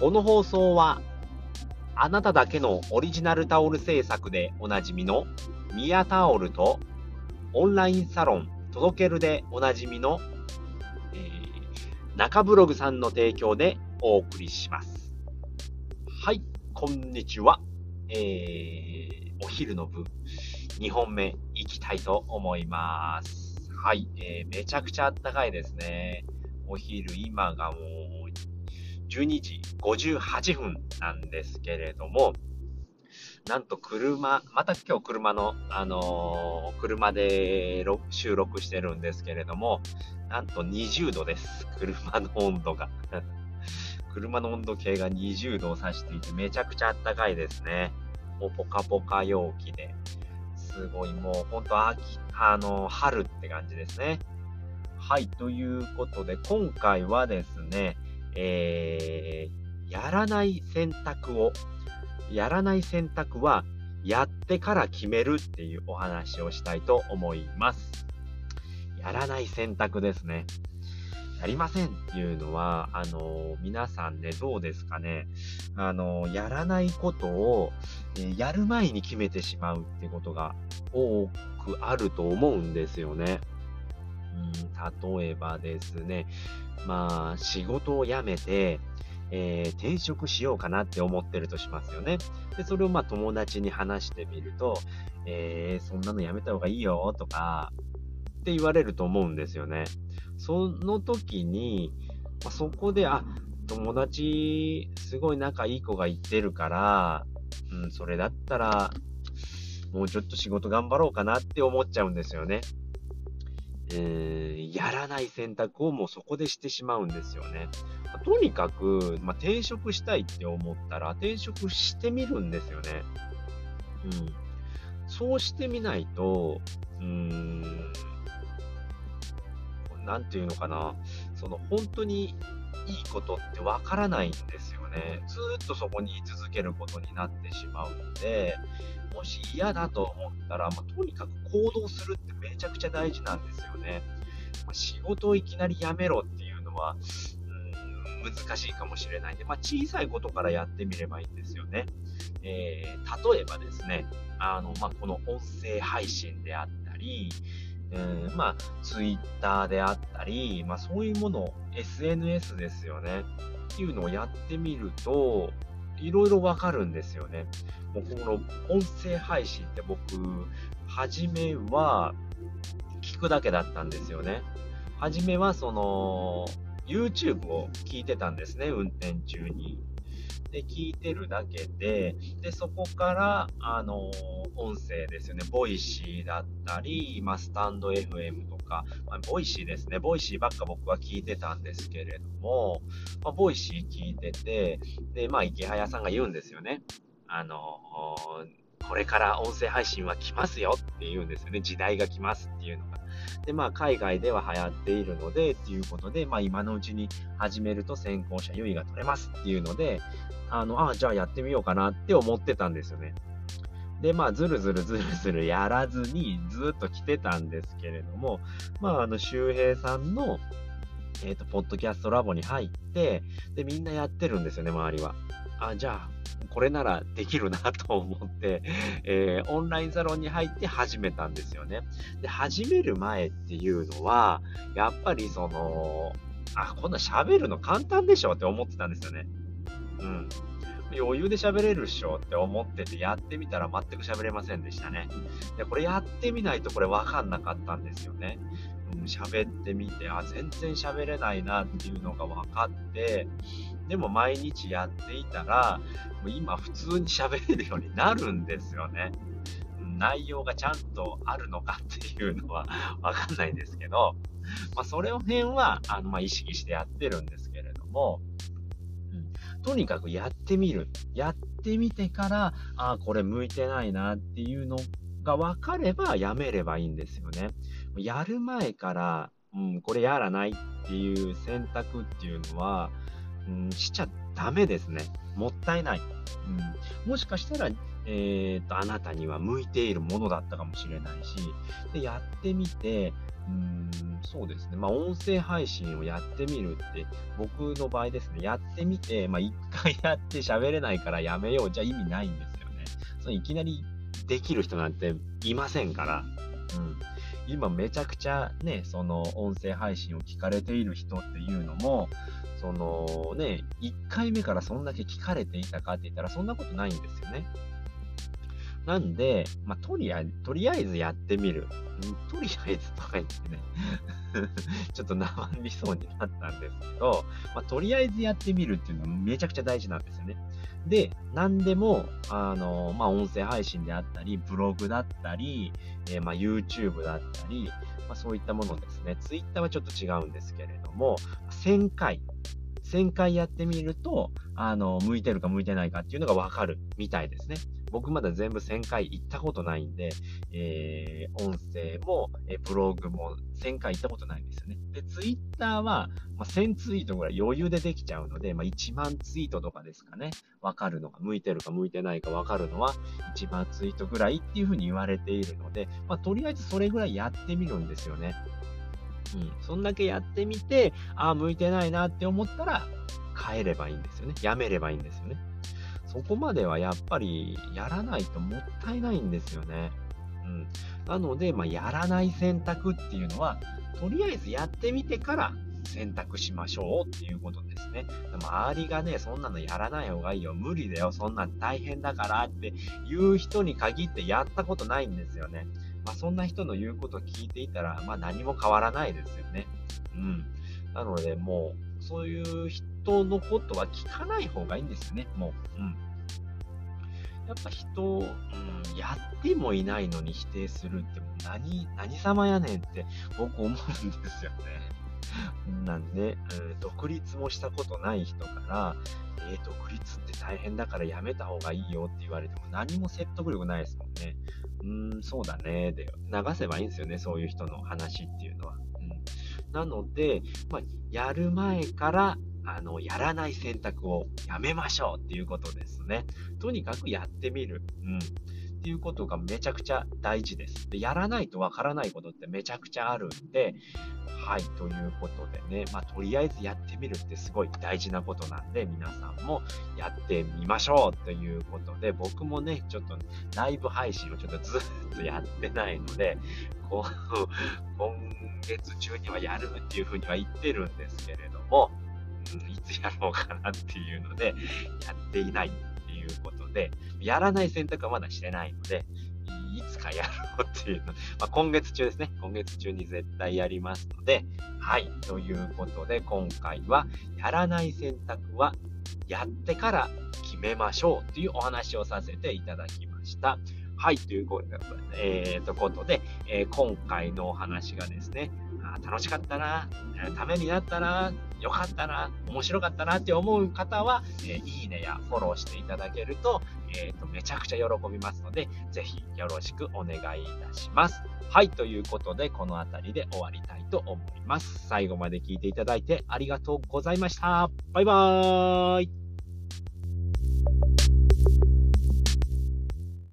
この放送は、あなただけのオリジナルタオル制作でおなじみのミヤタオルと、オンラインサロン届けるでおなじみの、えー、中ブログさんの提供でお送りします。はい、こんにちは。えー、お昼の部、2本目いきたいと思います。はい、えー、めちゃくちゃあったかいですね。お昼、今がもう12時58分なんですけれども、なんと車、また今日車の、あのー、車で収録してるんですけれども、なんと20度です。車の温度が。車の温度計が20度を指していて、めちゃくちゃ暖かいですね。もうポカポカ陽気で。すごいもう本当秋、あの、春って感じですね。はい、ということで、今回はですね、えー、やらない選択を、やらない選択はやってから決めるっていうお話をしたいと思います。やらない選択ですね。やりませんっていうのは、あの、皆さんね、どうですかね。あの、やらないことを、え、やる前に決めてしまうってことが多くあると思うんですよね。例えばですね、まあ、仕事を辞めて、えー、転職しようかなって思ってるとしますよね。で、それをまあ友達に話してみると、えー、そんなのやめた方がいいよとか、って言われると思うんですよね。その時に、まあ、そこで、あ、友達、すごい仲いい子が言ってるから、うん、それだったら、もうちょっと仕事頑張ろうかなって思っちゃうんですよね。えー、やらない選択をもうそこでしてしまうんですよね。とにかく、まあ、転職したいって思ったら、転職してみるんですよね。うん。そうしてみないと、うーん、なんていうのかな、その本当にいいことってわからないんですよね。ずっとそこに居続けることになってしまうので、もし嫌だと思ったら、まあ、とにかく行動するってめちゃくちゃ大事なんですよね。まあ、仕事をいきなり辞めろっていうのは、うん、難しいかもしれないんで、まあ、小さいことからやってみればいいんですよね。えー、例えばですね、あの、まあ、この音声配信であったり、えー、まあ、ツイッターであったり、まあ、そういうもの、SNS ですよね。っていうのをやってみると、いろいろわかるんですよね。もうこの音声配信って僕、初めは聞くだけだったんですよね。初めはその、YouTube を聞いてたんですね、運転中に。で、聞いてるだけで、で、そこから、あの、音声ですよね、 Voicy だったり、まあ、 stand.fm とか、まあ、 Voicy ですね、 Voicy ばっか僕は聞いてたんですけれども、まあ、 Voicy 聞いてて、で、まあ、イケハヤさんが言うんですよね。あの、これから音声配信は来ますよっていうんですよね。時代が来ますっていうのが。で、まあ、海外では流行っているので、っていうことで、まあ、今のうちに始めると先行者優位が取れますっていうので、あの、ああ、じゃあやってみようかなって思ってたんですよね。で、まあ、ずるずるずるずるやらずにずっと来てたんですけれども、まあ、あの、周平さんの、えっ、ー、と、ポッドキャストラボに入って、で、みんなやってるんですよね、周りは。あ、じゃあ、これならできるなと思って、えー、オンラインサロンに入って始めたんですよね。で、始める前っていうのは、やっぱりその、あ、こんな喋るの簡単でしょって思ってたんですよね。うん。余裕で喋れるっしょって思っててやってみたら全く喋れませんでしたね。で、これやってみないとこれわかんなかったんですよね。喋、ってみて、あ、全然喋れないなっていうのが分かって、でも毎日やっていたら、もう今普通に喋れるようになるんですよね。内容がちゃんとあるのかっていうのは わかんないんですけど、まあ、それ辺は、あの、まあ、意識してやってるんですけれども、とにかくやってみる。やってみてから、ああ、これ向いてないなっていうのが分かればやめればいいんですよね。やる前から、うん、これやらないっていう選択っていうのは、うん、しちゃダメですね。もったいない。うん、もしかしたら、えーと、あなたには向いているものだったかもしれないし、でやってみて、うん、そうですね。まあ、音声配信をやってみるって、僕の場合ですね、やってみて、まあ、一回やって喋れないからやめようじゃ意味ないんですよね。そのいきなりできる人なんていませんから。うん。今めちゃくちゃね、その音声配信を聞かれている人っていうのも、そのね、1回目からそんだけ聞かれていたかって言ったらそんなことないんですよね。なんで、まあ、とりあえず、とりあえずやってみる。とりあえずとか言ってね ちょっと生りそうになったんですけど、まあ、とりあえずやってみるっていうのはめちゃくちゃ大事なんですよね。で、何でも、あの、まあ、音声配信であったり、ブログだったり、えー、まあ、YouTube だったり、まあ、そういったものですね。Twitter はちょっと違うんですけれども、1000回、1000回やってみると、あの、向いてるか向いてないかっていうのがわかるみたいですね。僕まだ全部1000回行ったことないんで、えー、音声も、えブログも1000回行ったことないんですよね。で、ツイッターは、ま、1000ツイートぐらい余裕でできちゃうので、まあ、1万ツイートとかですかね。わかるのが、向いてるか向いてないかわかるのは、1万ツイートぐらいっていうふうに言われているので、まあ、とりあえずそれぐらいやってみるんですよね。うん。そんだけやってみて、ああ、向いてないなって思ったら、変えればいいんですよね。やめればいいんですよね。そこまではやっぱりやらないともったいないんですよね。うん。なので、まあ、やらない選択っていうのは、とりあえずやってみてから選択しましょうっていうことですね。周りがね、そんなのやらない方がいいよ、無理だよ、そんなん大変だからっていう人に限ってやったことないんですよね。まあ、そんな人の言うことを聞いていたら、まあ、何も変わらないですよね。うん。なので、もう、そういう人のことは聞かない方がいいんですよね、もう。うん。やっぱ人、うん、やってもいないのに否定するってもう何、何様やねんって僕思うんですよね。なんで、えー、独立もしたことない人から、えー、独立って大変だからやめた方がいいよって言われても何も説得力ないですもんね。うーん、そうだね。で、流せばいいんですよね、そういう人の話っていうのは。うん、なので、まあ、やる前から、あの、やらない選択をやめましょうっていうことですね。とにかくやってみる。うん。ていうことがめちゃくちゃ大事です。で、やらないとわからないことってめちゃくちゃあるんで、はい、ということでね、まあ、とりあえずやってみるってすごい大事なことなんで、皆さんもやってみましょうということで、僕もね、ちょっとライブ配信をちょっとずっとやってないので、こう、今月中にはやるっていうふうには言ってるんですけれども、いつやろうかなっていうので、やっていないっていうことで、やらない選択はまだしてないので、いつかやろうっていうの、まあ、今月中ですね。今月中に絶対やりますので、はい。ということで、今回は、やらない選択は、やってから決めましょうというお話をさせていただきました。はい。ということで、えー、とことで、え、今回のお話がですね、あ楽しかったな、ためになったな、よかったな、面白かったなって思う方は、えー、いいねやフォローしていただけると、えーと、めちゃくちゃ喜びますので、ぜひよろしくお願いいたします。はい、ということで、この辺りで終わりたいと思います。最後まで聞いていただいてありがとうございました。バイバーイ